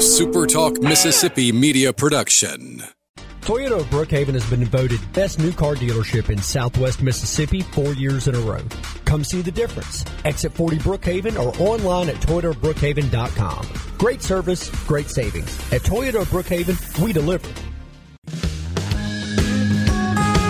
SuperTalk Mississippi media production. Toyota of Brookhaven has been voted best new car dealership in southwest Mississippi four years in a row. Come see the difference. Exit 40 Brookhaven or online at toyotabrookhaven.com. Great service, great savings. At Toyota of Brookhaven, we deliver.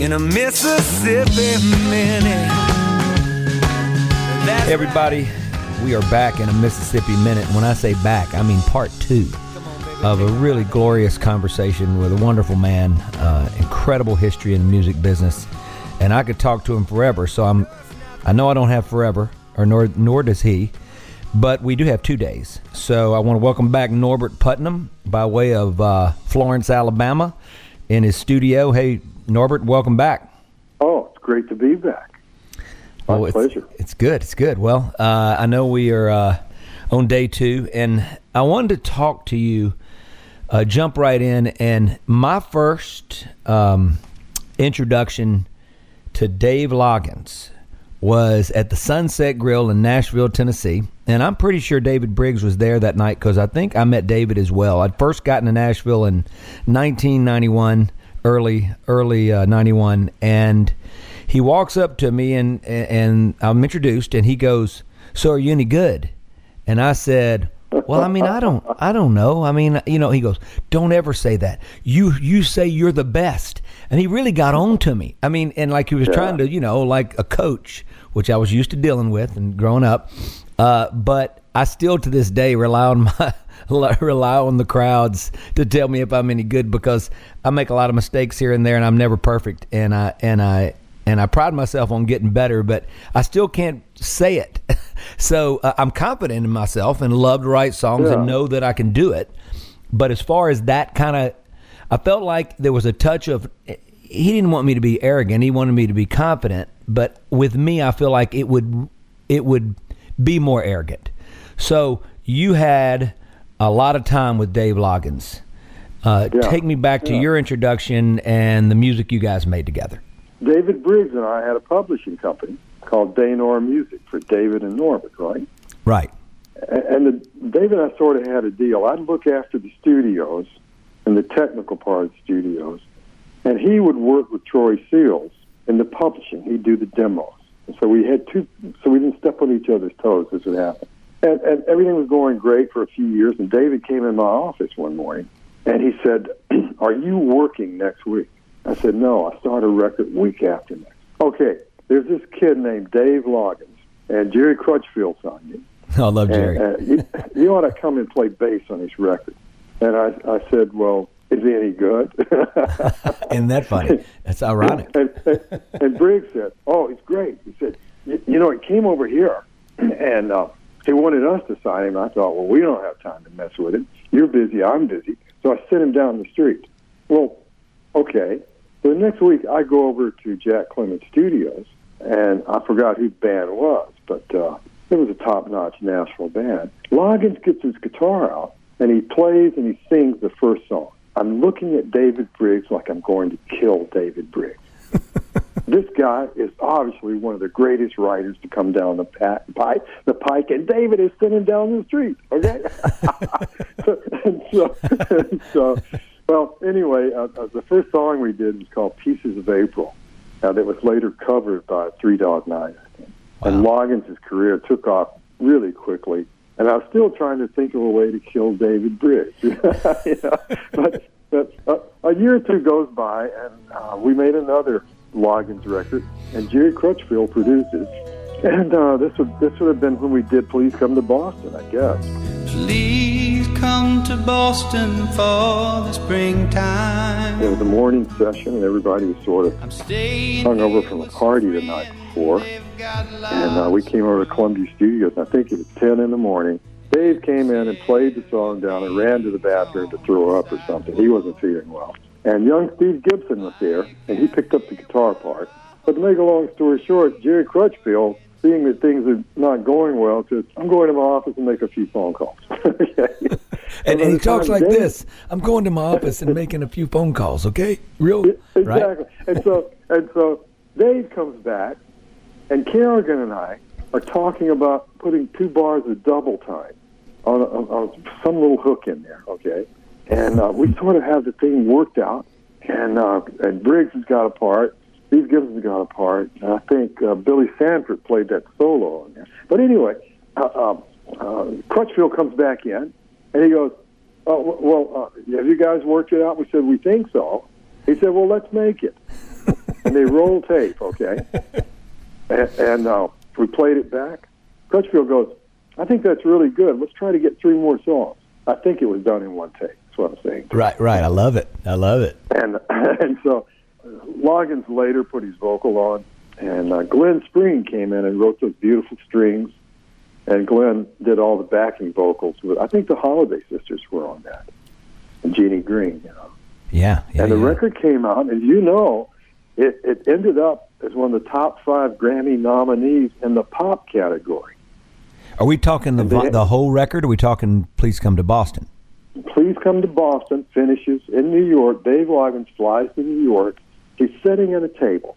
in a Mississippi minute. Hey everybody, we are back in a Mississippi minute. When I say back, I mean part two of a really glorious conversation with a wonderful man, uh, incredible history in the music business, and I could talk to him forever. So I'm, I know I don't have forever, or nor nor does he, but we do have two days. So I want to welcome back Norbert Putnam by way of uh, Florence, Alabama, in his studio. Hey, Norbert, welcome back. Oh, it's great to be back. My oh, it's, pleasure. It's good. It's good. Well, uh, I know we are uh, on day two, and I wanted to talk to you, uh, jump right in. And my first um, introduction to Dave Loggins was at the Sunset Grill in Nashville, Tennessee. And I'm pretty sure David Briggs was there that night because I think I met David as well. I'd first gotten to Nashville in 1991 early early uh, 91 and he walks up to me and and I'm introduced and he goes so are you any good? And I said well I mean I don't I don't know. I mean you know he goes don't ever say that. You you say you're the best. And he really got on to me. I mean and like he was yeah. trying to you know like a coach which I was used to dealing with and growing up uh, but I still to this day rely on my rely on the crowds to tell me if I'm any good because I make a lot of mistakes here and there, and I'm never perfect. And I and I and I pride myself on getting better, but I still can't say it. so uh, I'm confident in myself and love to write songs yeah. and know that I can do it. But as far as that kind of, I felt like there was a touch of. He didn't want me to be arrogant. He wanted me to be confident. But with me, I feel like it would it would be more arrogant. So you had a lot of time with Dave Loggins. Uh, yeah. Take me back to yeah. your introduction and the music you guys made together. David Briggs and I had a publishing company called Daynor Music for David and Norbert, right? Right. And the, David and I sort of had a deal. I'd look after the studios and the technical part of the studios, and he would work with Troy Seals in the publishing. He'd do the demos. And so we had two, so we didn't step on each other's toes. This would happen. And, and everything was going great for a few years. And David came in my office one morning and he said, Are you working next week? I said, No, I start a record week after next. Okay, there's this kid named Dave Loggins, and Jerry Crutchfield signed him. I love Jerry. And, you, you ought to come and play bass on his record. And I, I said, Well, is he any good? Isn't that funny? That's ironic. and, and, and Briggs said, Oh, he's great. He said, You, you know, he came over here and uh, he wanted us to sign him. I thought, well, we don't have time to mess with him. You're busy, I'm busy. So I sent him down the street. Well, okay. So the next week, I go over to Jack Clement Studios, and I forgot who the band was, but uh, it was a top-notch Nashville band. Loggins gets his guitar out, and he plays and he sings the first song. I'm looking at David Briggs like I'm going to kill David Briggs. this guy is obviously one of the greatest writers to come down the pike, the pike, and David is sitting down the street. Okay, and so, and so, well, anyway, uh, uh, the first song we did was called "Pieces of April," uh, that was later covered by Three Dog Night. Wow. And Loggins' career took off really quickly, and I was still trying to think of a way to kill David Briggs. you know? But But uh, a year or two goes by, and uh, we made another Loggins record, and Jerry Crutchfield produces. And uh, this would this would have been when we did "Please Come to Boston," I guess. Please come to Boston for the springtime. It was a morning session, and everybody was sort of I'm staying hung over from a party the night before. And uh, we came over to Columbia Studios. and I think it was 10 in the morning. Dave came in and played the song down and ran to the bathroom to throw up or something. He wasn't feeling well. And young Steve Gibson was there, and he picked up the guitar part. But to make a long story short, Jerry Crutchfield, seeing that things are not going well, says, I'm going to my office and make a few phone calls. Okay. And, and he talks like Dave- this. I'm going to my office and making a few phone calls. Okay, real Exactly. right? And so and so Dave comes back, and Kerrigan and I are talking about putting two bars of double time on, on, on some little hook in there. Okay, and uh, we sort of have the thing worked out, and uh, and Briggs has got a part. Steve Gibson's got a part. And I think uh, Billy Sanford played that solo on there. But anyway, uh, uh, uh, Crutchfield comes back in, and he goes, "Oh well, uh, have you guys worked it out?" We said, "We think so." He said, "Well, let's make it." and they roll tape, okay? And and uh, we played it back. Crutchfield goes, "I think that's really good. Let's try to get three more songs." I think it was done in one take. That's what I'm saying. Right, right. I love it. I love it. And and so Loggins later put his vocal on, and uh, Glenn Spreen came in and wrote those beautiful strings, and Glenn did all the backing vocals. With I think the Holladay Sisters were on that, and Jeannie Greene, you know. Yeah, yeah. and the yeah. record came out, and you know, it, it ended up as one of the top five Grammy nominees in the pop category. Are we talking the they- the whole record? Or are we talking? Please come to Boston. Please come to Boston, finishes in New York. Dave Loggins flies to New York. He's sitting at a table.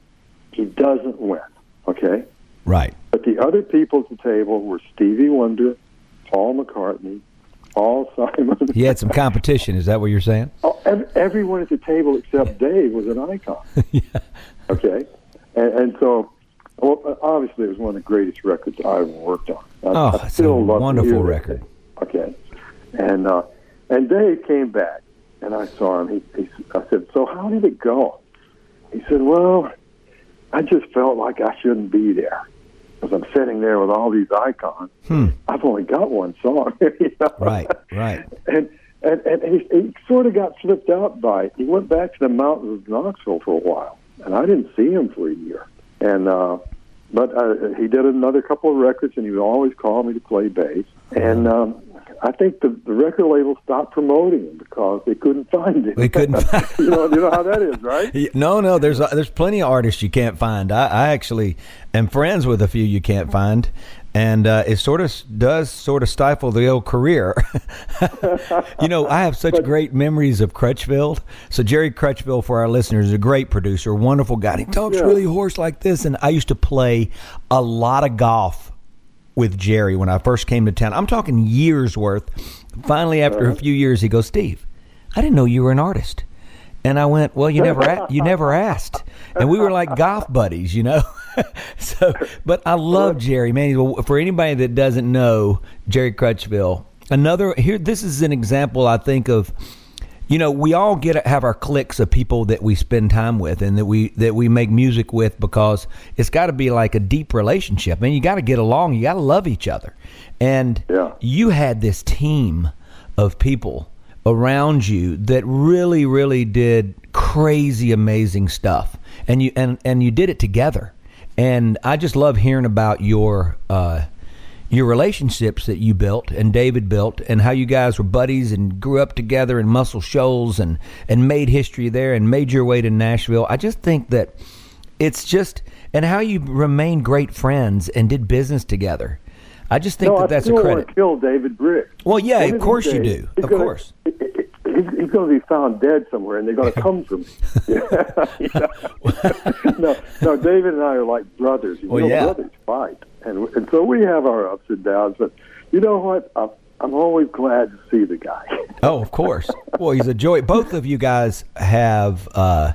He doesn't win, okay? Right. But the other people at the table were Stevie Wonder, Paul McCartney, Paul Simon. He had some competition. Is that what you're saying? Oh, ev- everyone at the table except Dave was an icon. Okay, and, and so well, obviously it was one of the greatest records I ever worked on. I, Oh, I it's a wonderful record. Okay, and uh, and Dave came back, and I saw him. He, he, I said, "So how did it go?" He said, "Well, I just felt like I shouldn't be there." Because I'm sitting there with all these icons, I've only got one song. you know? Hmm. Right, right. and and, and he, he sort of got flipped out by it. He went back to the mountains of Knoxville for a while, and I didn't see him for a year. And uh, but uh, he did another couple of records, and he would always call me to play bass. And um, I think the, the record label stopped promoting him because they couldn't find him. They couldn't you know, you know how that is, right? No, no. There's uh, there's plenty of artists you can't find. I, I actually am friends with a few you can't find, and uh, it sort of does sort of stifle the old career. you know, I have such great memories of Crutchfield. So Jerry Crutchfield, for our listeners, is a great producer, wonderful guy. He talks Yeah. really hoarse like this, and I used to play a lot of golf with Jerry when I first came to town. I'm talking years worth. Finally, after a few years, he goes, "Steve, I didn't know you were an artist." And I went, "Well, you never, a- you never asked." And we were like golf buddies, you know. so, but I love Jerry, man. For anybody that doesn't know Jerry Crutchfield, another here. This is an example, I think, of you know we all get have our cliques of people that we spend time with and that we that we make music with because it's got to be like a deep relationship and you got to get along you got to love each other and Yeah. you had this team of people around you that really really did crazy amazing stuff and you and and you did it together and I just love hearing about your uh your relationships that you built and David built and how you guys were buddies and grew up together in Muscle Shoals and and made history there and made your way to Nashville. I just think that it's just and how you remain great friends and did business together. I just think no, that I that's a credit. to kill David Briggs. Well, yeah, One of course you do. he's Of gonna- course. he- he- He's, he's going to be found dead somewhere, and they're going to come for me. No, no. David and I are like brothers. You Well, know, yeah. brothers fight, and and so we have our ups and downs. But you know what? I'm, I'm always glad to see the guy. Oh, of course. Well, he's a joy. Both of you guys have. Uh,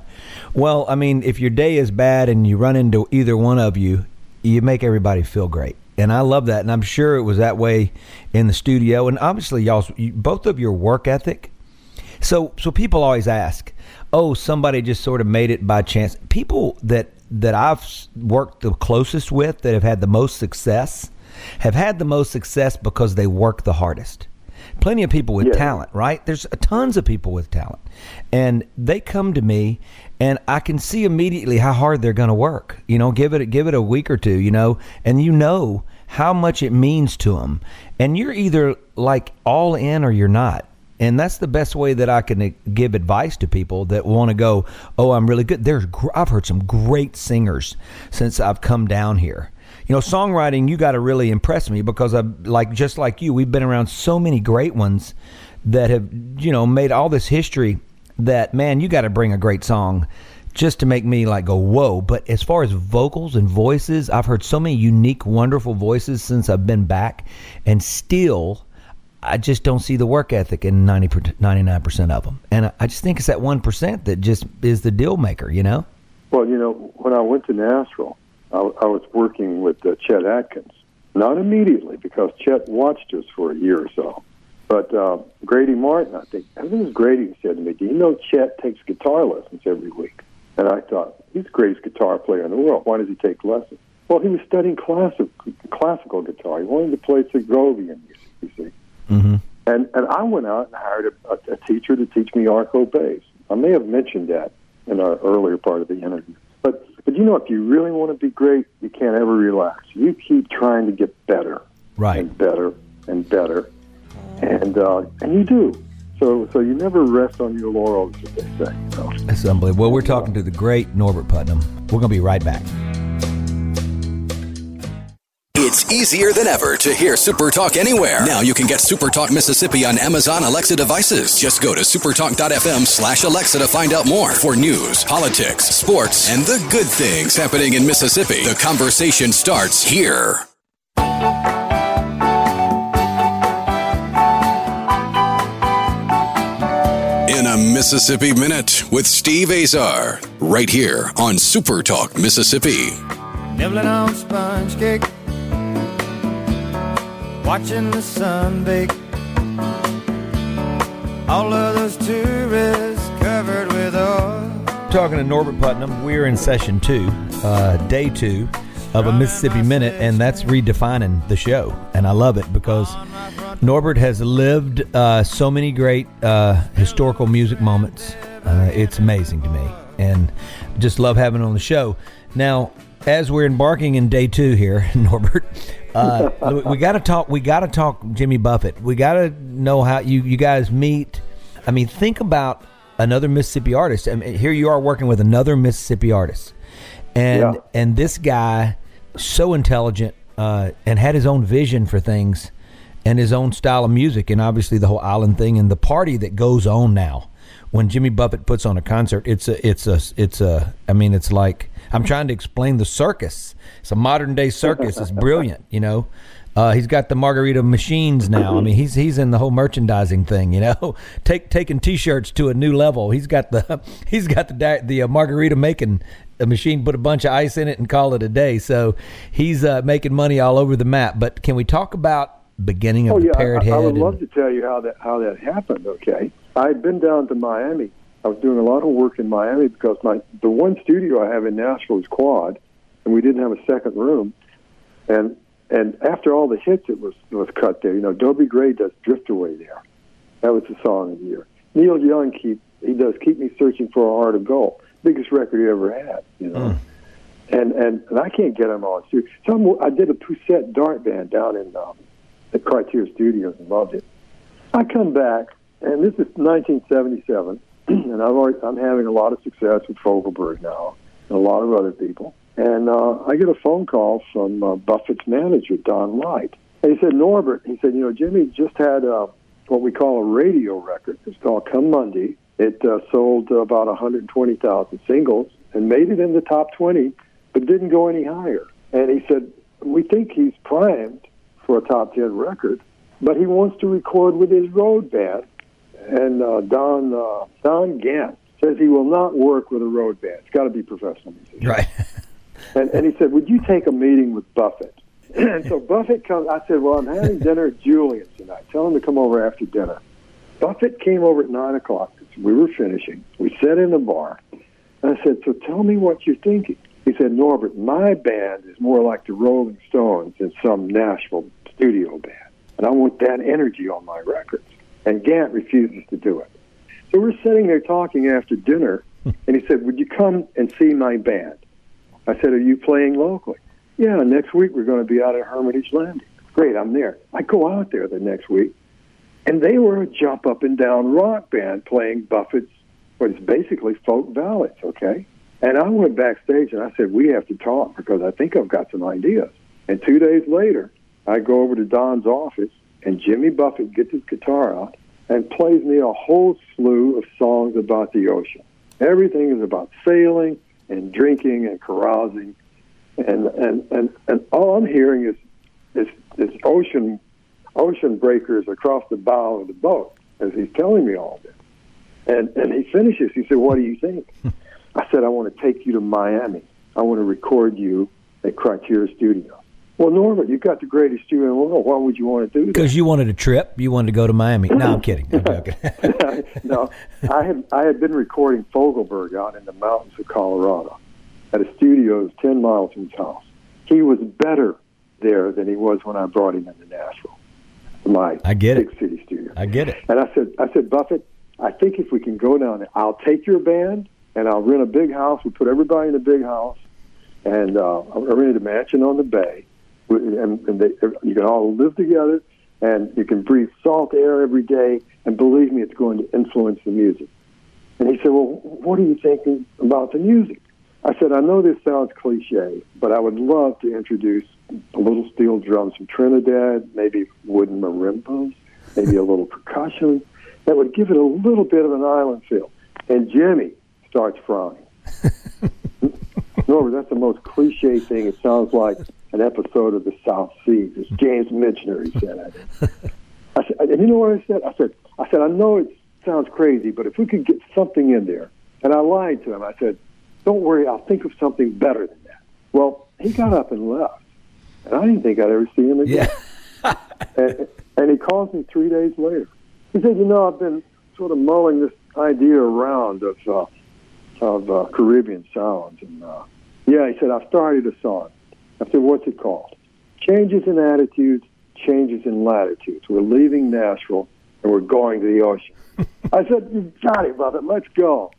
well, I mean, if your day is bad and you run into either one of you, you make everybody feel great, and I love that. And I'm sure it was that way in the studio. And obviously, y'all, both of your work ethic. So so people always ask, "Oh, somebody just sort of made it by chance." People that that I've worked the closest with that have had the most success have had the most success because they work the hardest. Plenty of people with Yeah. talent, right? There's tons of people with talent. And they come to me and I can see immediately how hard they're going to work. You know, give it give it a week or two, you know, and you know how much it means to them. And you're either like all in or you're not. And that's the best way that I can uh, give advice to people that want to go, "Oh, I'm really good." There's I've heard some great singers since I've come down here. You know, songwriting, you got to really impress me because I like just like you, we've been around so many great ones that have, you know, made all this history that man, you got to bring a great song just to make me like go whoa. But as far as vocals and voices, I've heard so many unique, wonderful voices since I've been back, and still, I just don't see the work ethic in 99 percent of them. And I- just think it's that one percent that just is the deal maker. You know? Well, you know, when I went to Nashville, I, I was working with uh, Chet Atkins. Not immediately, because Chet watched us for a year or so. But uh, Grady Martin, I think, I think it was Grady who said to me, "Do you know Chet takes guitar lessons every week?" And I thought, he's the greatest guitar player in the world. Why does he take lessons? Well, he was studying classic, classical guitar. He wanted to play Segovian music, you see. Mm-hmm. And and I went out and hired a, a, a teacher to teach me arco bass. I may have mentioned that in our earlier part of the interview. You know, if you really want to be great, you can't ever relax. You keep trying to get better Right. and better and better, and uh, and you do. So so you never rest on your laurels, as they say. You know? That's unbelievable. Well, we're talking to the great Norbert Putnam. We're going to be right back. Easier than ever to hear Super Talk anywhere. Now you can get Super Talk Mississippi on Amazon Alexa devices. Just go to supertalk.fm slash Alexa to find out more. For news, politics, sports, and the good things happening in Mississippi, the conversation starts here. In a Mississippi Minute with Steve Azar, right here on Super Talk Mississippi. Nibbling on sponge cake, watching the sun bake. All of those tourists covered with oil. Talking to Norbert Putnam. We're in session two, uh, day two of a Mississippi Minute, and that's redefining the show. And I love it because Norbert has lived uh, so many great uh, historical music moments. Uh, it's amazing to me, and just love having him on the show. Now, as we're embarking in day two here, Norbert, uh, we got to talk. We got to talk Jimmy Buffett. We got to know how you you guys meet. I mean, think about another Mississippi artist. I mean, here you are working with another Mississippi artist, and Yeah. and this guy so intelligent uh, and had his own vision for things and his own style of music, and obviously the whole island thing and the party that goes on now. When Jimmy Buffett puts on a concert, it's a, it's a, it's a. I mean, it's like I'm trying to explain the circus. It's a modern day circus. It's brilliant, you know. Uh, he's got the margarita machines now. I mean, he's he's in the whole merchandising thing, you know, take taking T-shirts to a new level. He's got the he's got the the uh, margarita making a machine, put a bunch of ice in it, and call it a day. So he's uh, making money all over the map. But can we talk about beginning of Oh the yeah, Parrot I, Head? I would and- love to tell you how that how that happened. Okay, I had been down to Miami. I was doing a lot of work in Miami because my the one studio I have in Nashville is Quad, and we didn't have a second room. And and after all the hits, it was it was cut there. You know, Dobie Gray does Drift Away there. That was the song of the year. Neil Young keep he does Keep Me Searching for a Heart of Gold, biggest record he ever had. You know. And, and and I can't get them on. So I'm, I did a Pousette-Dart band down in um, the Criteria Studios and loved it. I come back, and this is 1977, and I've already, I'm having a lot of success with Fogelberg now, and a lot of other people. And uh, I get a phone call from uh, Buffett's manager, Don Light. And he said, Norbert, he said, you know, Jimmy just had uh, what we call a radio record. It's called Come Monday. It uh, sold uh, about 120,000 singles and made it in the top 20, but didn't go any higher. And he said, we think he's primed for a top 10 record, but he wants to record with his road band. And uh, Don uh, Don Gant says he will not work with a road band. It's got to be professional music. right. And, and he said, "Would you take a meeting with Buffett?" and so Buffett comes. I said, "Well, I'm having dinner at Julian's tonight. Tell him to come over after dinner." Buffett came over at nine o'clock. We were finishing. We sat in the bar. I said, "So tell me what you're thinking." He said, "Norbert, my band is more like the Rolling Stones than some Nashville studio band, and I want that energy on my records." And Gant refuses to do it. So we're sitting there talking after dinner, and he said, "Would you come and see my band?" I said, "Are you playing locally?" Yeah, next week we're going to be out at Hermitage Landing. Great, I'm there. I go out there the next week, and they were a jump up and down rock band playing Buffett's what is basically folk ballads, okay? And I went backstage and I said, We have to talk because I think I've got some ideas. And two days later, I go over to Don's office and Jimmy Buffett gets his guitar out and plays me a whole slew of songs about the ocean. Everything is about sailing and drinking and carousing. And, and, and, and all I'm hearing is, is, is ocean, ocean breakers across the bow of the boat as he's telling me all this. And and he finishes. He said, "What do you think?" I said, "I want to take you to Miami. I want to record you at Criteria Studio." Well, Norbert, you've got the greatest studio in the world. Why would you want to do that? Because you wanted a trip. You wanted to go to Miami. No, I'm kidding. I'm joking. no, I had I had been recording Fogelberg out in the mountains of Colorado at a studio ten miles from his house. He was better there than he was when I brought him into Nashville, my I get it. big city studio. I get it. And I said, I said, Buffett, I think if we can go down there, I'll take your band and I'll rent a big house. We put everybody in a big house, and uh, I rented a mansion on the bay, and, and they, you can all live together, and you can breathe salt air every day. And believe me, it's going to influence the music. And he said, Well, what are you thinking about the music? I said, I know this sounds cliche, but I would love to introduce a little steel drums from Trinidad, maybe wooden marimbas, maybe a little percussion that would give it a little bit of an island feel. And Jimmy starts frowning. Norbert, that's the most cliche thing. It sounds like an episode of the South Seas. It's James Michener, he said. I said, and you know what I said? I said, I said, I know it sounds crazy, but if we could get something in there, and I lied to him. I said, don't worry, I'll think of something better than that. Well, he got up and left, and I didn't think I'd ever see him again. Yeah. and, and he calls me three days later. He said, "You know, I've been sort of mulling this idea around of uh, of uh, Caribbean sounds, and uh, yeah, he said I've started a song. I said, "What's it called?" Changes in attitudes, changes in latitudes. We're leaving Nashville and we're going to the ocean. I said, "You got it, brother. Let's go."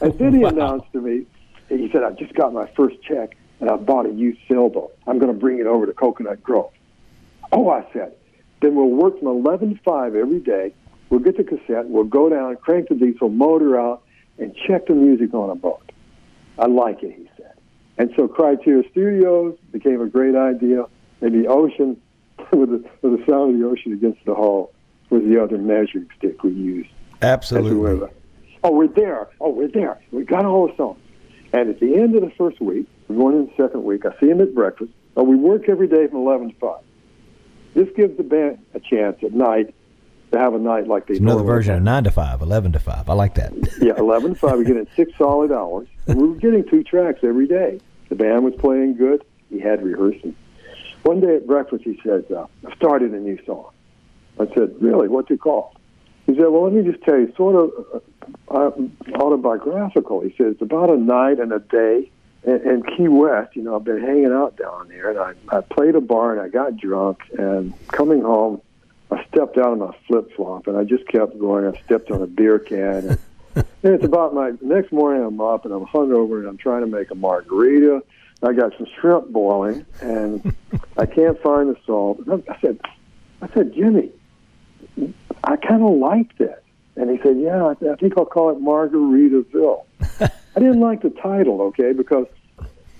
And then he Wow. announced to me, he said, "I just got my first check and I bought a used sailboat. I'm going to bring it over to Coconut Grove." Oh, I said, then we'll work from 11 to 5 every day. We'll get the cassette, we'll go down, crank the diesel motor out, and check the music on a boat. I like it, he said. And so Criteria Studios became a great idea. And the ocean, with the, with the sound of the ocean against the hull, was the other measuring stick we used. Absolutely. Oh, we're there. Oh, we're there. We got all the songs. And at the end of the first week, we're going in the second week. I see him at breakfast. Oh, we work every day from 11 to 5. This gives the band a chance at night to have a night like It's another version of 9 to five, eleven to 5. I like that. Yeah, 11 to 5. We get in six solid hours. And we were getting two tracks every day. The band was playing good. He had rehearsing. One day at breakfast, he said, uh, I started a new song. I said, Really? What's it called? He said, Well, let me just tell you, sort of uh, uh, autobiographical. He said, It's about a night and a day in, in Key West. You know, I've been hanging out down there, and I, I played a bar and I got drunk. And coming home, I stepped out of my flip flop, and I just kept going. I stepped on a beer can. And, and it's about my next morning. I'm up and I'm hungover, and I'm trying to make a margarita. I got some shrimp boiling, and I can't find the salt. And I said, I said, Jimmy, I kind of like that. And he said, Yeah, I, th- I think I'll call it Margaritaville. I didn't like the title, okay, because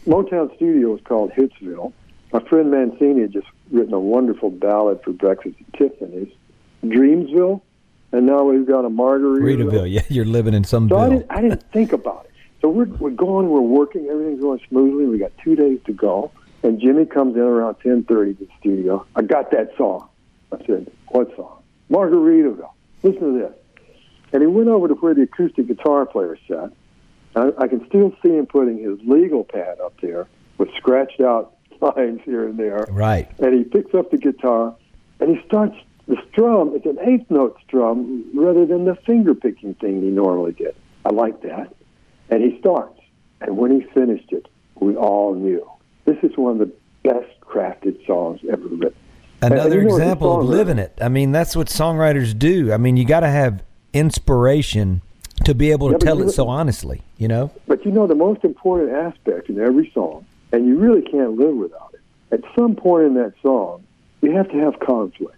Motown Studio was called Hitsville. My friend Mancini had just written a wonderful ballad for Breakfast at Tiffany's, Dreamsville, and now we've got a Margaritaville. Readaville. Yeah, you're living in some So I didn't, I didn't think about it. So we're, we're going, we're working, everything's going smoothly. We got two days to go. And Jimmy comes in around 10.30 to the studio. I got that song. I said, what song? Margaritaville. Listen to this. And he went over to where the acoustic guitar player sat. I, I can still see him putting his legal pad up there with scratched out lines here and there Right. and he picks up the guitar and he starts the strum It's an eighth note strum rather than the finger picking thing he normally did. I like that. And he starts. And when he finished it, we all knew this is one of the best crafted songs ever written. Another you know, example of living it. I mean, that's what songwriters do. I mean, you got to have inspiration to be able to Yeah, tell it so honestly. You know, But you know, the most important aspect in every song, and you really can't live without it, at some point in that song, you have to have conflict.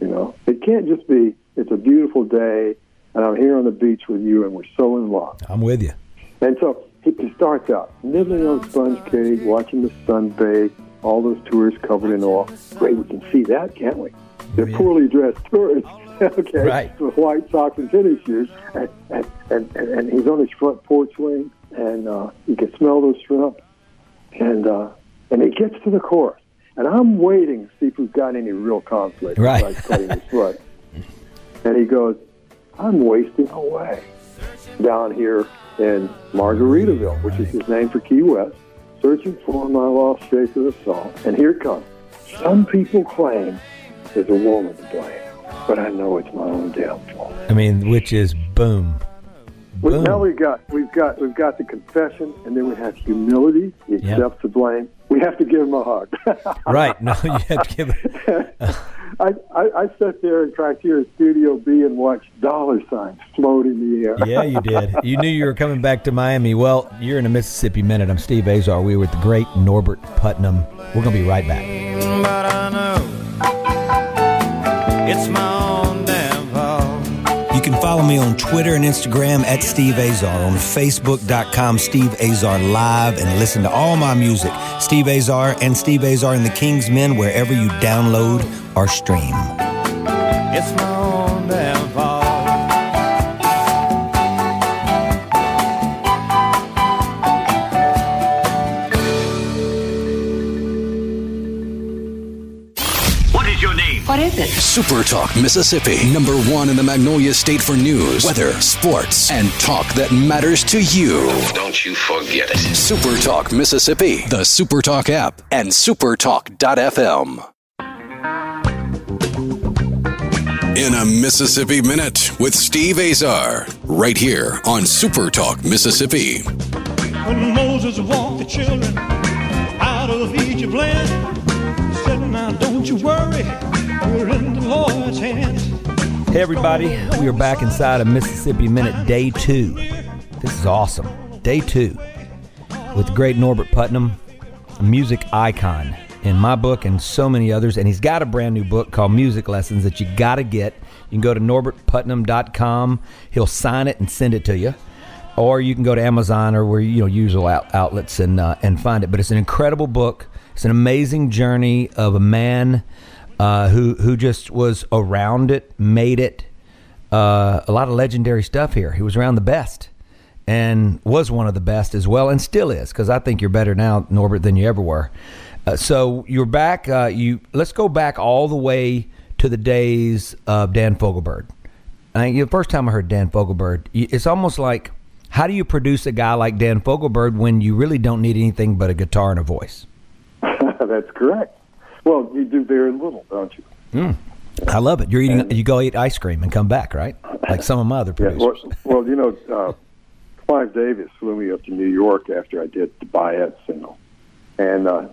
You know, it can't just be, it's a beautiful day, and I'm here on the beach with you, and we're so in love. I'm with you. And so he, he starts out nibbling on sponge cake, watching the sun bathe, all those tourists covered in oil. Great, we can see that, can't we? They're poorly dressed tourists, okay, Right. with white socks and tennis shoes, and and, and, and, and he's on his front porch swing, and uh, you can smell those shrimp, and uh, and he gets to the chorus, and I'm waiting to see if we've got any real conflict. Right. cutting his foot, and he goes, "I'm wasting away." down here in Margaritaville, which is his name for Key West, searching for my lost trace of the song. And here it comes. Some people claim there's a woman to blame, but I know it's my own downfall. I mean, which is boom, Well, now we've got we've got we've got the confession, and then we have humility. He Yep. the blame. We have to give him a hug. right? No, you have to give it. I, I, I sat there in Criteria Studio B and watched dollar signs float in the air. Yeah, you did. You knew you were coming back to Miami. Well, you're in a Mississippi Minute. I'm Steve Azar. We were with the great Norbert Putnam. We're going to be right back. Follow me on Twitter and Instagram at Steve Azar, on Facebook.com, Steve Azar Live, and listen to all my music, Steve Azar and Steve Azar and the King's Men, wherever you download or stream. It's my your name? What is it? Super Talk Mississippi, number one in the Magnolia State for news, weather, sports, and talk that matters to you. Don't you forget it. Super Talk Mississippi, the Super Talk app, and supertalk.fm. In a Mississippi Minute with Steve Azar, right here on Super Talk Mississippi. When Moses walked the children out of Egypt land, said, Now don't you worry, Hey, everybody. We are back inside of Mississippi Minute Day 2. This is awesome. Day 2 with the great Norbert Putnam, a music icon in my book and so many others. And he's got a brand new book called Music Lessons that you got to get. You can go to norbertputnam.com. He'll sign it and send it to you. Or you can go to Amazon or where you know usual out, outlets and uh, and find it. But it's an incredible book. It's an amazing journey of a man uh, who who just was around it, made it. Uh, a lot of legendary stuff here. He was around the best and was one of the best as well, and still is because I think you're better now, Norbert, than you ever were. Uh, so you're back. Uh, you let's go back all the way to the days of Dan Fogelberg. I think the first time I heard Dan Fogelberg, it's almost like how do you produce a guy like Dan Fogelberg when you really don't need anything but a guitar and a voice? That's correct. Well, you do very little, don't you? I love it. You're eating. You go eat ice cream and come back, right? Like some of my other Yeah, producers. well, well, you know, uh, Clive Davis flew me up to New York after I did the Baez single, and uh,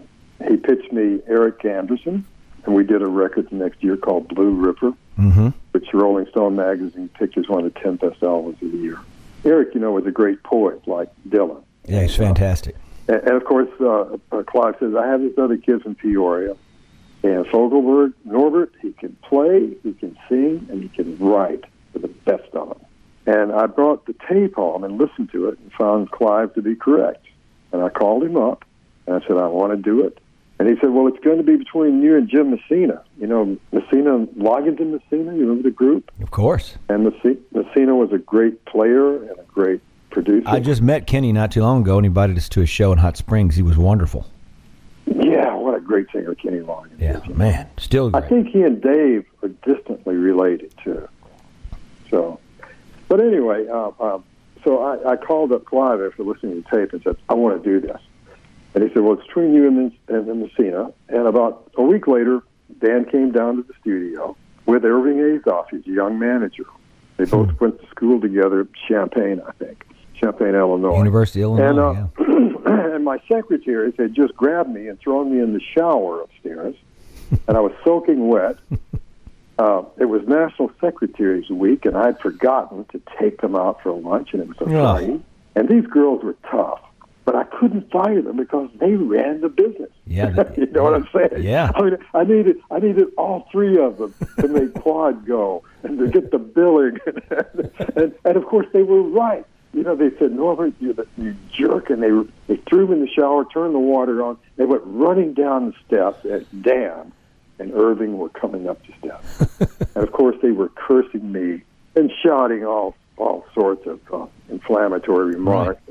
he pitched me Eric Andersen, and we did a record the next year called Blue River, mm-hmm. which Rolling Stone magazine picked as one of the ten best albums of the year. Eric, you know, was a great poet like Dylan. Yeah, he's fantastic. And, and of course, uh, uh, Clive says, I have this other kid from Peoria. And Fogelberg, Norbert, he can play, he can sing, and he can write for the best of them. And I brought the tape home and listened to it and found Clive to be correct. And I called him up and I said, I want to do it. And he said, Well, it's going to be between you and Jim Messina. You know, Messina, Loggins and Messina, you remember the group? Of course. And Messina was a great player and a great producer. I just met Kenny not too long ago and he invited us to a show in Hot Springs. He was wonderful. Yeah, what a great singer Kenny Loggington Yeah, is, know. man, still I think he and Dave are distantly related too. So, but anyway, uh, um, so I, I called up Clive after listening to the tape and said, "I want to do this." And he said, "Well, it's between you and, and, and Messina." And about a week later, Dan came down to the studio. with Irving Azoff. He's a young manager. They both went to school together, Champaign, I think, Champaign, Illinois. University of Illinois. And, yeah. and my secretaries had just grabbed me and thrown me in the shower upstairs, and I was soaking wet. Uh, it was National Secretaries Week, and I'd forgotten to take them out for lunch, and it was a Yeah. And these girls were tough, but I couldn't fire them because they ran the business. Yeah, you know what I'm saying? Yeah. I mean, I needed I needed all three of them to make Quad go and to get the billing, and, and of course they were right. You know, they said, Norbert, you, you jerk, and they they threw him in the shower, turned the water on. They went running down the steps at Dan and Irving were coming up the steps, and of course they were cursing me and shouting all all sorts of uh, inflammatory remarks.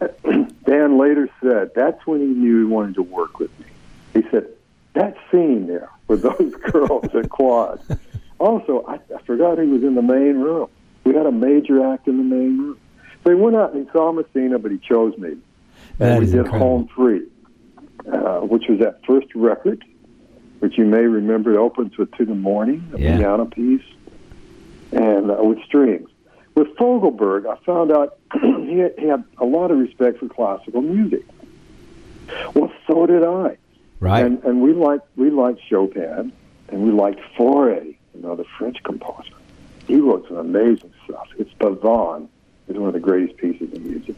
Dan later said that's when he knew he wanted to work with me. He said that scene there with those girls at Quad. Also, I, I forgot he was in the main room. We had a major act in the main room. So he went out and he saw Messina, but he chose me. And we did incredible. Home Free, uh, which was that first record, which you may remember. It opens with To the Morning, a Yeah. piano piece, and uh, with strings. With Fogelberg, I found out he, had, he had a lot of respect for classical music. Well, so did I. Right. And, and we liked we liked Chopin, and we liked Fauré, another French composer. He wrote some amazing stuff. It's Pavane is one of the greatest pieces of music.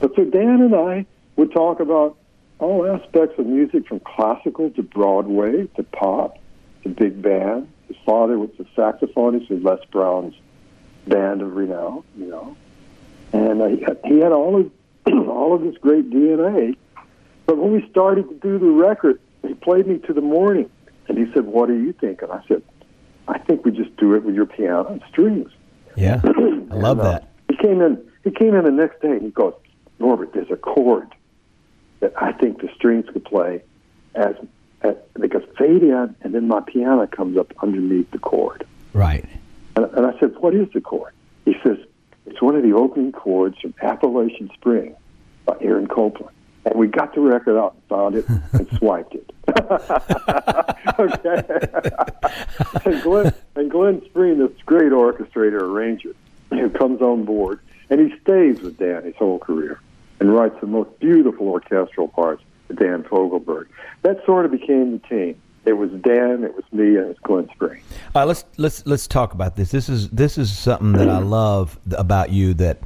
But so Dan and I would talk about all aspects of music, from classical to Broadway to pop to big band. His father was a saxophonist in Les Brown's band of renown, you know, and uh, he, had, he had all of all of this great DNA. But when we started to do the record, he played me to the morning, and he said, "What do you think?" And I said, "I think we just do it with your piano and strings." Yeah. I love And, uh, that. He came in. He came in the next day, and he goes, "Norbert, there's a chord that I think the strings could play as, as they could fade in, and then my piano comes up underneath the chord." Right. And, and I said, "What is the chord?" He says, "It's one of the opening chords from Appalachian Spring by Aaron Copland." And we got the record out and found it and swiped it. okay. and Glenn and Glenn Spreen, this great orchestrator arranger, who comes on board, and he stays with Dan his whole career, and writes the most beautiful orchestral parts with Dan Fogelberg. That sort of became the team. It was Dan, it was me, and it was Glenn Spreen. All right, let's let's let's talk about this. This is this is something that I love about you that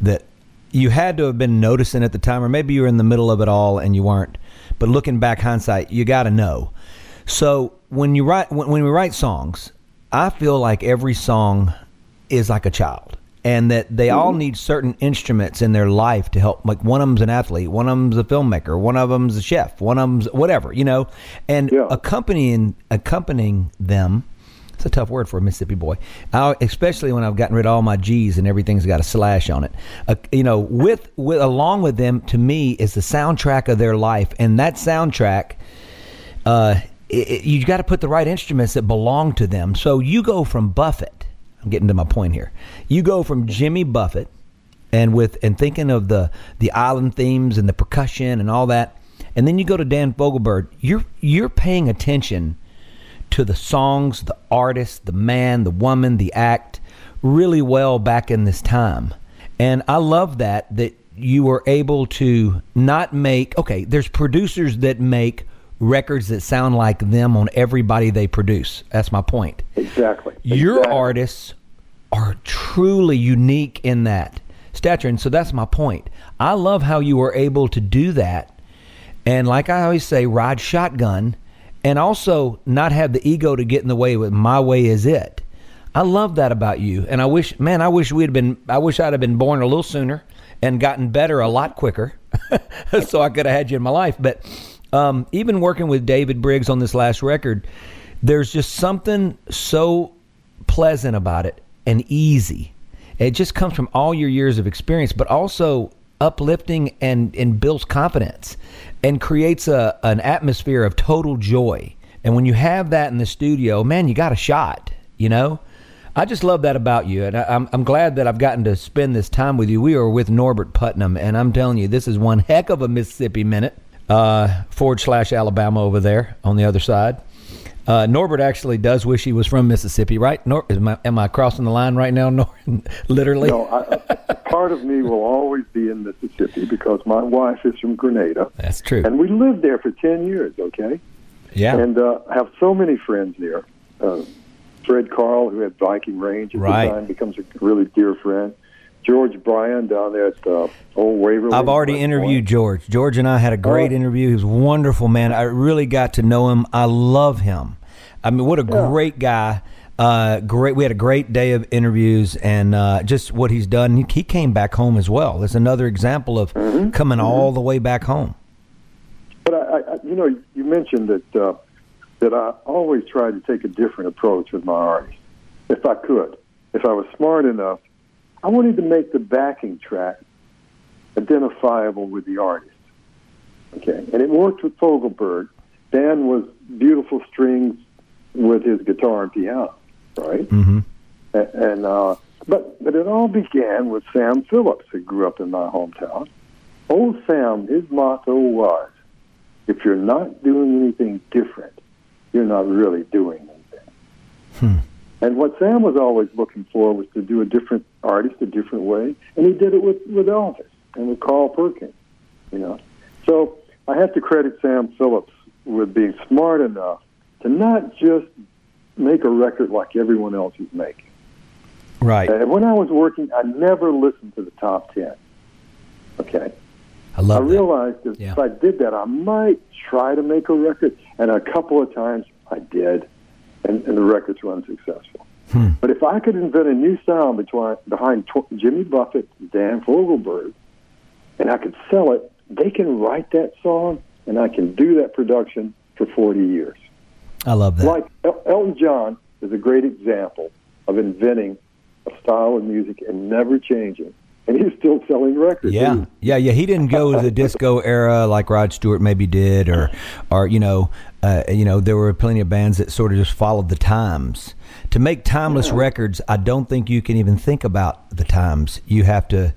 that you had to have been noticing at the time, or maybe you were in the middle of it all and you weren't. But looking back, hindsight, you got to know. So when you write when, when we write songs, I feel like every song is like a child. And that they all need certain instruments in their life to help. Like one of them's an athlete, one of them's a filmmaker, one of them's a chef, one of them's whatever, you know. And Yeah. accompanying accompanying them, it's a tough word for a Mississippi boy, I, especially when I've gotten rid of all my G's and everything's got a slash on it. Uh, you know, with with along with them, to me, is the soundtrack of their life, and that soundtrack uh, it, it- you got to put the right instruments that belong to them. So you go from Buffett. I'm getting to my point here. You go from Jimmy Buffett, and with and thinking of the the island themes and the percussion and all that, and then you go to Dan Fogelberg. You're you're paying attention to the songs, the artist, the man, the woman, the act really well back in this time. And I love that that you were able to not make okay, there's producers that make records that sound like them on everybody they produce. That's my point. Exactly. Your Exactly. artists are truly unique in that stature. And so that's my point. I love how you were able to do that. And like I always say, ride shotgun and also not have the ego to get in the way with my way is it. I love that about you. And I wish, man, I wish we'd been, I wish I'd have been born a little sooner and gotten better a lot quicker so I could have had you in my life. But um, even working with David Briggs on this last record, there's just something so pleasant about it and easy. It just comes from all your years of experience, but also uplifting and, and builds confidence and creates a, an atmosphere of total joy. And when you have that in the studio, man, you got a shot, you know? I just love that about you. And I, I'm, I'm glad that I've gotten to spend this time with you. We are with Norbert Putnam, and I'm telling you, this is one heck of a Mississippi minute, uh, forward slash Alabama over there on the other side. Uh, Norbert actually does wish he was from Mississippi, right? Nor- am, I, am I crossing the line right now? Nor- literally. No, I, part of me will always be in Mississippi because my wife is from Grenada, That's true. and we lived there for ten years. Okay, yeah. and uh, have so many friends there. Uh, Fred Carl, who had Viking Range at Right. the time, becomes a really dear friend. George Bryan down there at uh, Old Waverly. I've already interviewed. George. George and I had a great Oh. interview. He was a wonderful man. I really got to know him. I love him. I mean, what a Yeah. great guy. Uh, great. We had a great day of interviews and uh, just what he's done. He, he came back home as well. There's another example of Mm-hmm. coming all the way back home. But I, I, you know, you mentioned that uh, that I always tried to take a different approach with my artists, if I could, if I was smart enough. I wanted to make the backing track identifiable with the artist. Okay, and it worked with Fogelberg. Dan was beautiful strings with his guitar and piano, right? Mm-hmm. And uh, but but it all began with Sam Phillips, who grew up in my hometown. Old Sam, his motto was, "If you're not doing anything different, you're not really doing anything." And what Sam was always looking for was to do a different artist a different way, and he did it with with Elvis and with Carl Perkins, you know. So I have to credit Sam Phillips with being smart enough to not just make a record like everyone else is making. Right. And when I was working, I never listened to the top ten. Okay. I love I that. realized that Yeah. if I did that, I might try to make a record, and a couple of times I did, and, and the records were unsuccessful. Hmm. But if I could invent a new sound between, behind tw- Jimmy Buffett and Dan Fogelberg, and I could sell it, they can write that song, and I can do that production for 40 years. I love that. Like El- Elton John is a great example of inventing a style of music and never changing, and he's still selling records. Yeah, yeah, yeah. He didn't go to the disco era like Rod Stewart maybe did, or, or you know, uh, you know, there were plenty of bands that sort of just followed the times. To make timeless records, I don't think you can even think about the times. You have to,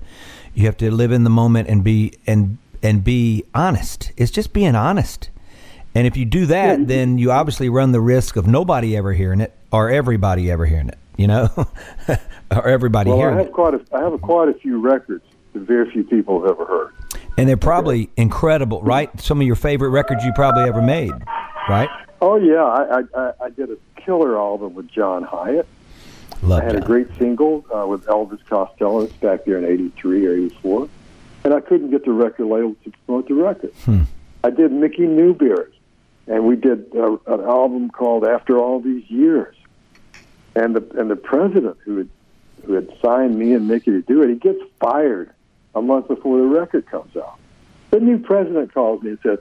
you have to live in the moment and be and and be honest. It's just being honest. And if you do that, then you obviously run the risk of nobody ever hearing it or everybody ever hearing it. You know, or everybody Well, I have it. quite a, I have quite a few records that very few people have ever heard. And they're probably incredible, right? Some of your favorite records you probably ever made, right? Oh yeah, I, I, I- did a killer album with John Hiatt. Love I had a great single uh, with Elvis Costello back there in '83 or '84, and I couldn't get the record label to promote the record. Hmm. I did Mickey Newbury, and we did uh, an album called After All These Years. And the and the president who had who had signed me and Mickey to do it, he gets fired a month before the record comes out. The new president calls me and says,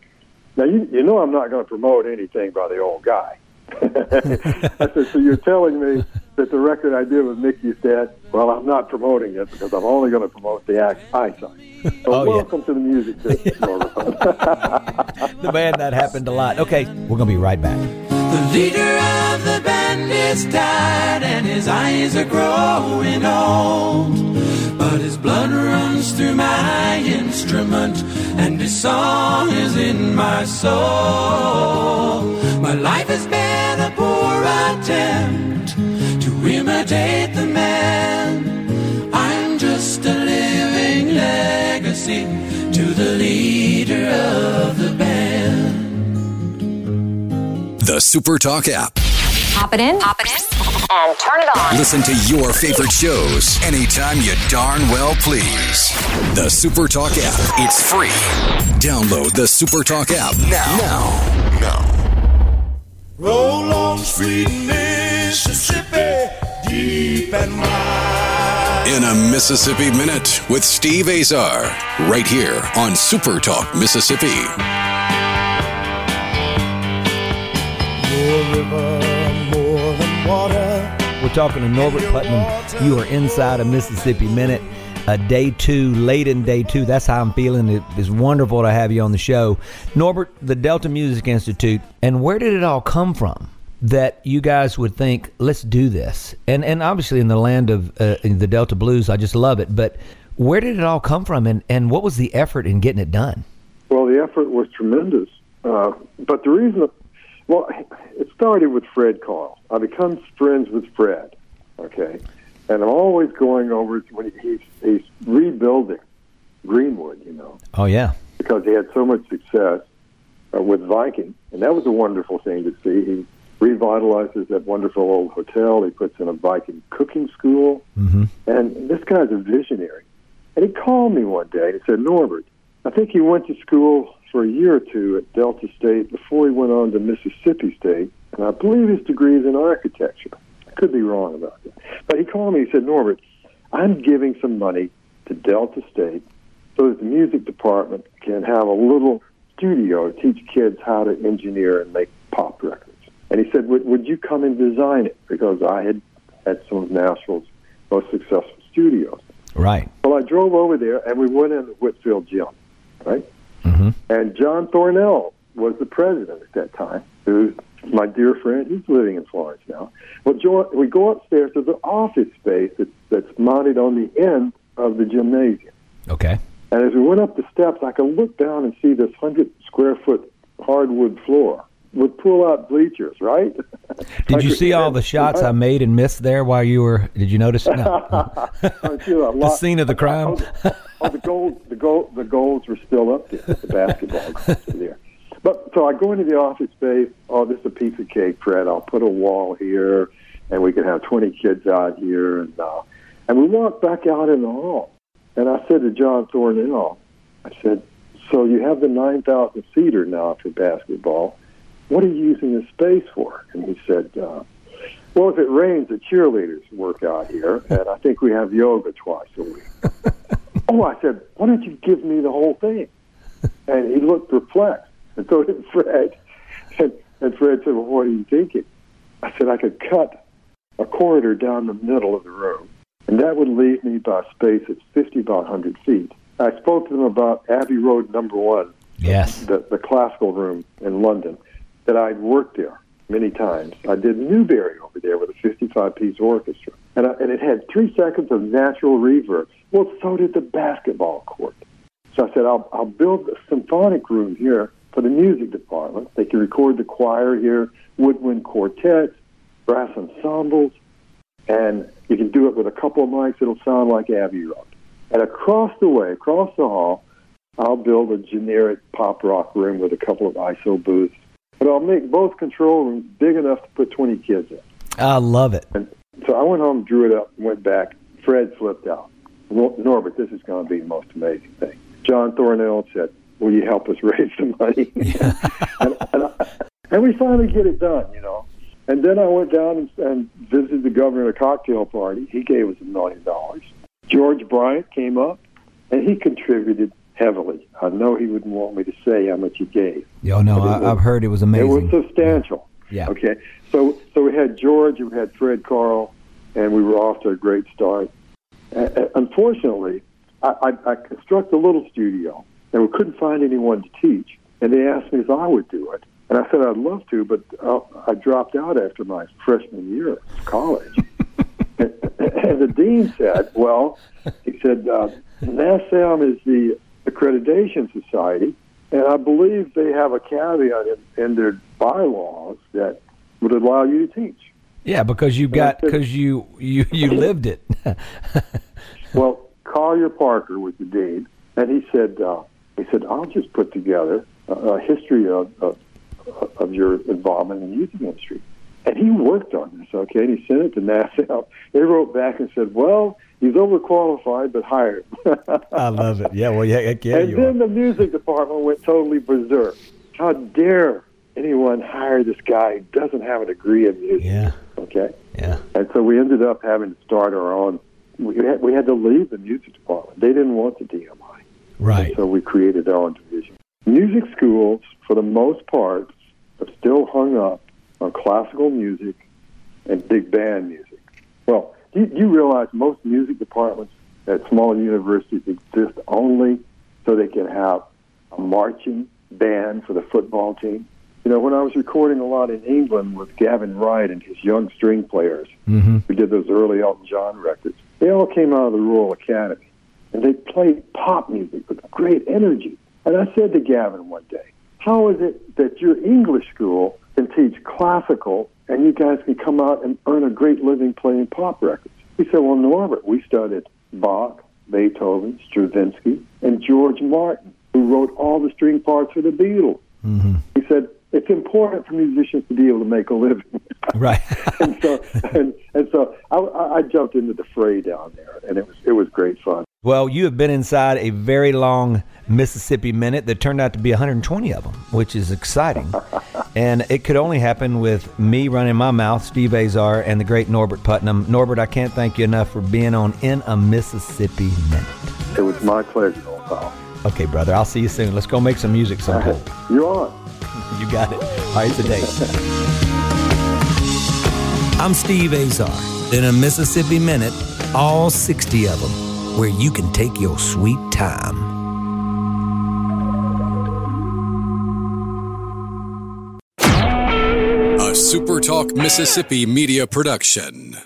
"Now you you know I'm not going to promote anything by the old guy." I said, "So you're telling me that the record I did with Mickey's dead? Well, I'm not promoting it because I'm only going to promote the act I signed." So Oh, yeah. welcome to the music business, the band that happened a lot. Okay, we're gonna be right back. The leader of the band is tired and his eyes are growing old. But his blood runs through my instrument and his song is in my soul. My life has been a poor attempt to imitate the man. I'm just a living legacy to the leader of the band. The SuperTalk app. Pop it in. Pop it in. And turn it on. Listen to your favorite shows anytime you darn well please. The SuperTalk app. It's free. Download the SuperTalk app now. Now. Now. Roll on sweet Mississippi, deep and wide. In a Mississippi Minute with Steve Azar. Right here on SuperTalk Mississippi. More river, more than water. We're talking to Norbert Putnam. You are inside a Mississippi Minute, a day two, late in day two. That's how I'm feeling. It is wonderful to have you on the show, Norbert. The Delta Music Institute, and where did it all come from? That you guys would think, let's do this, and and obviously in the land of uh, the Delta Blues, I just love it. But where did it all come from, and and what was the effort in getting it done? Well, the effort was tremendous. Uh, but the reason Well, it started with Fred Carl. I become friends with Fred, okay, and I'm always going over when he's he's rebuilding Greenwood, you know, Oh yeah. because he had so much success uh, with Viking, and that was a wonderful thing to see. He revitalizes that wonderful old hotel. He puts in a Viking cooking school, Mm-hmm. and this guy's a visionary. And he called me one day and he said, Norbert, I think he went to school for a year or two at Delta State before he went on to Mississippi State, and I believe his degree is in architecture. I could be wrong about that. But he called me, he said, Norbert, I'm giving some money to Delta State so that the music department can have a little studio to teach kids how to engineer and make pop records. And he said, would, would you come and design it? Because I had had some of Nashville's most successful studios. Right. Well, I drove over there and we went in the Whitfield Gym, right? Mm-hmm. And John Thornell was the president at that time, who's my dear friend. He's living in Florence now. Well, jo- we go upstairs to the office space that's, that's mounted on the end of the gymnasium. Okay. And as we went up the steps, I could look down and see this 100 square foot hardwood floor with pull out bleachers, right? Did you see all the shots I made and missed there while you were? Did you notice? No. the scene of the crime. oh, the goals, the goal, the goals were still up there. The basketball goals were there. But so I go into the office space. Oh, this is a piece of cake, Fred. I'll put a wall here, and we can have 20 kids out here, and uh, and we walked back out in the hall. And I said to John Thornell, I said, "So you have the 9,000 seater now for basketball. What are you using this space for?" And he said. Uh, well, if it rains, the cheerleaders work out here, and I think we have yoga twice a week. oh, I said, why don't you give me the whole thing? And he looked perplexed, and so did Fred. And, and Fred said, well, what are you thinking? I said, I could cut a corridor down the middle of the room, and that would leave me by space that's 50 by 100 feet. I spoke to them about Abbey Road number one, Yes. the, the classical room in London, that I'd worked there many times. I did Newbury over there with a 55 piece orchestra, and, I, and it had three seconds of natural reverb. Well, so did the basketball court. So I said, I'll, I'll build a symphonic room here for the music department. They can record the choir here, woodwind quartets, brass ensembles, and you can do it with a couple of mics. It'll sound like Abbey Road. And across the way, across the hall, I'll build a generic pop rock room with a couple of ISO booths. But I'll make both control rooms big enough to put 20 kids in. I love it. And so I went home, drew it up, and went back. Fred flipped out. Norbert, this is going to be the most amazing thing. John Thornell said, "Will you help us raise the money?" and, and, I, and we finally get it done, you know. And then I went down and, and visited the governor at a cocktail party. He gave us a million dollars. George Bryan came up, and he contributed heavily. I know he wouldn't want me to say how much he gave. Yo, no, I, was- I've heard it was amazing. It was substantial. Yeah. Okay. So so we had George, we had Fred Carl, and we were off to a great start. Uh, uh, unfortunately, I, I, I constructed a little studio, and we couldn't find anyone to teach. And they asked me if I would do it, and I said I'd love to, but uh, I dropped out after my freshman year of college. and, and the dean said, "Well, he said uh, NASM is the accreditation society, and I believe they have a caveat in, in their bylaws that would allow you to teach." yeah, because you got because you you you lived it. Well, Collier Parker was the dean, and he said, uh, he said, I'll just put together a, a history of, of of your involvement in the music industry. And he worked on this, okay, and he sent it to NASM. They wrote back and said, well, he's overqualified, but hired. I love it. Yeah, well, yeah, yeah, and then are. the music department went totally berserk. How dare anyone hire this guy who doesn't have a degree in music? Yeah, Okay. yeah. And so we ended up having to start our own. We had, we had to leave the music department. They didn't want the DMI. Right. So we created our own division. Music schools, for the most part, are still hung up on classical music and big band music. Well, you, you realize most music departments at small universities exist only so they can have a marching band for the football team? You know, when I was recording a lot in England with Gavin Wright and his young string players, Mm-hmm. who did those early Elton John records, they all came out of the Royal Academy. And they played pop music with great energy. And I said to Gavin one day, how is it that your English school can teach classical, and you guys can come out and earn a great living playing pop records. He said, Well, Norbert, we studied Bach, Beethoven, Stravinsky, and George Martin, who wrote all the string parts for the Beatles. Mm-hmm. He said, it's important for musicians to be able to make a living. Right. and so, and, and so I, I jumped into the fray down there, and it was it was great fun. Well, you have been inside a very long Mississippi Minute that turned out to be 120 of them, which is exciting. and it could only happen with me running my mouth, Steve Azar, and the great Norbert Putnam. Norbert, I can't thank you enough for being on In a Mississippi Minute. It was my pleasure, old pal. Okay, brother. I'll see you soon. Let's go make some music sometime. You're on. You got it. All right, date. I'm Steve Azar. In a Mississippi Minute, all 60 of them, where you can take your sweet time. A SuperTalk Mississippi media production.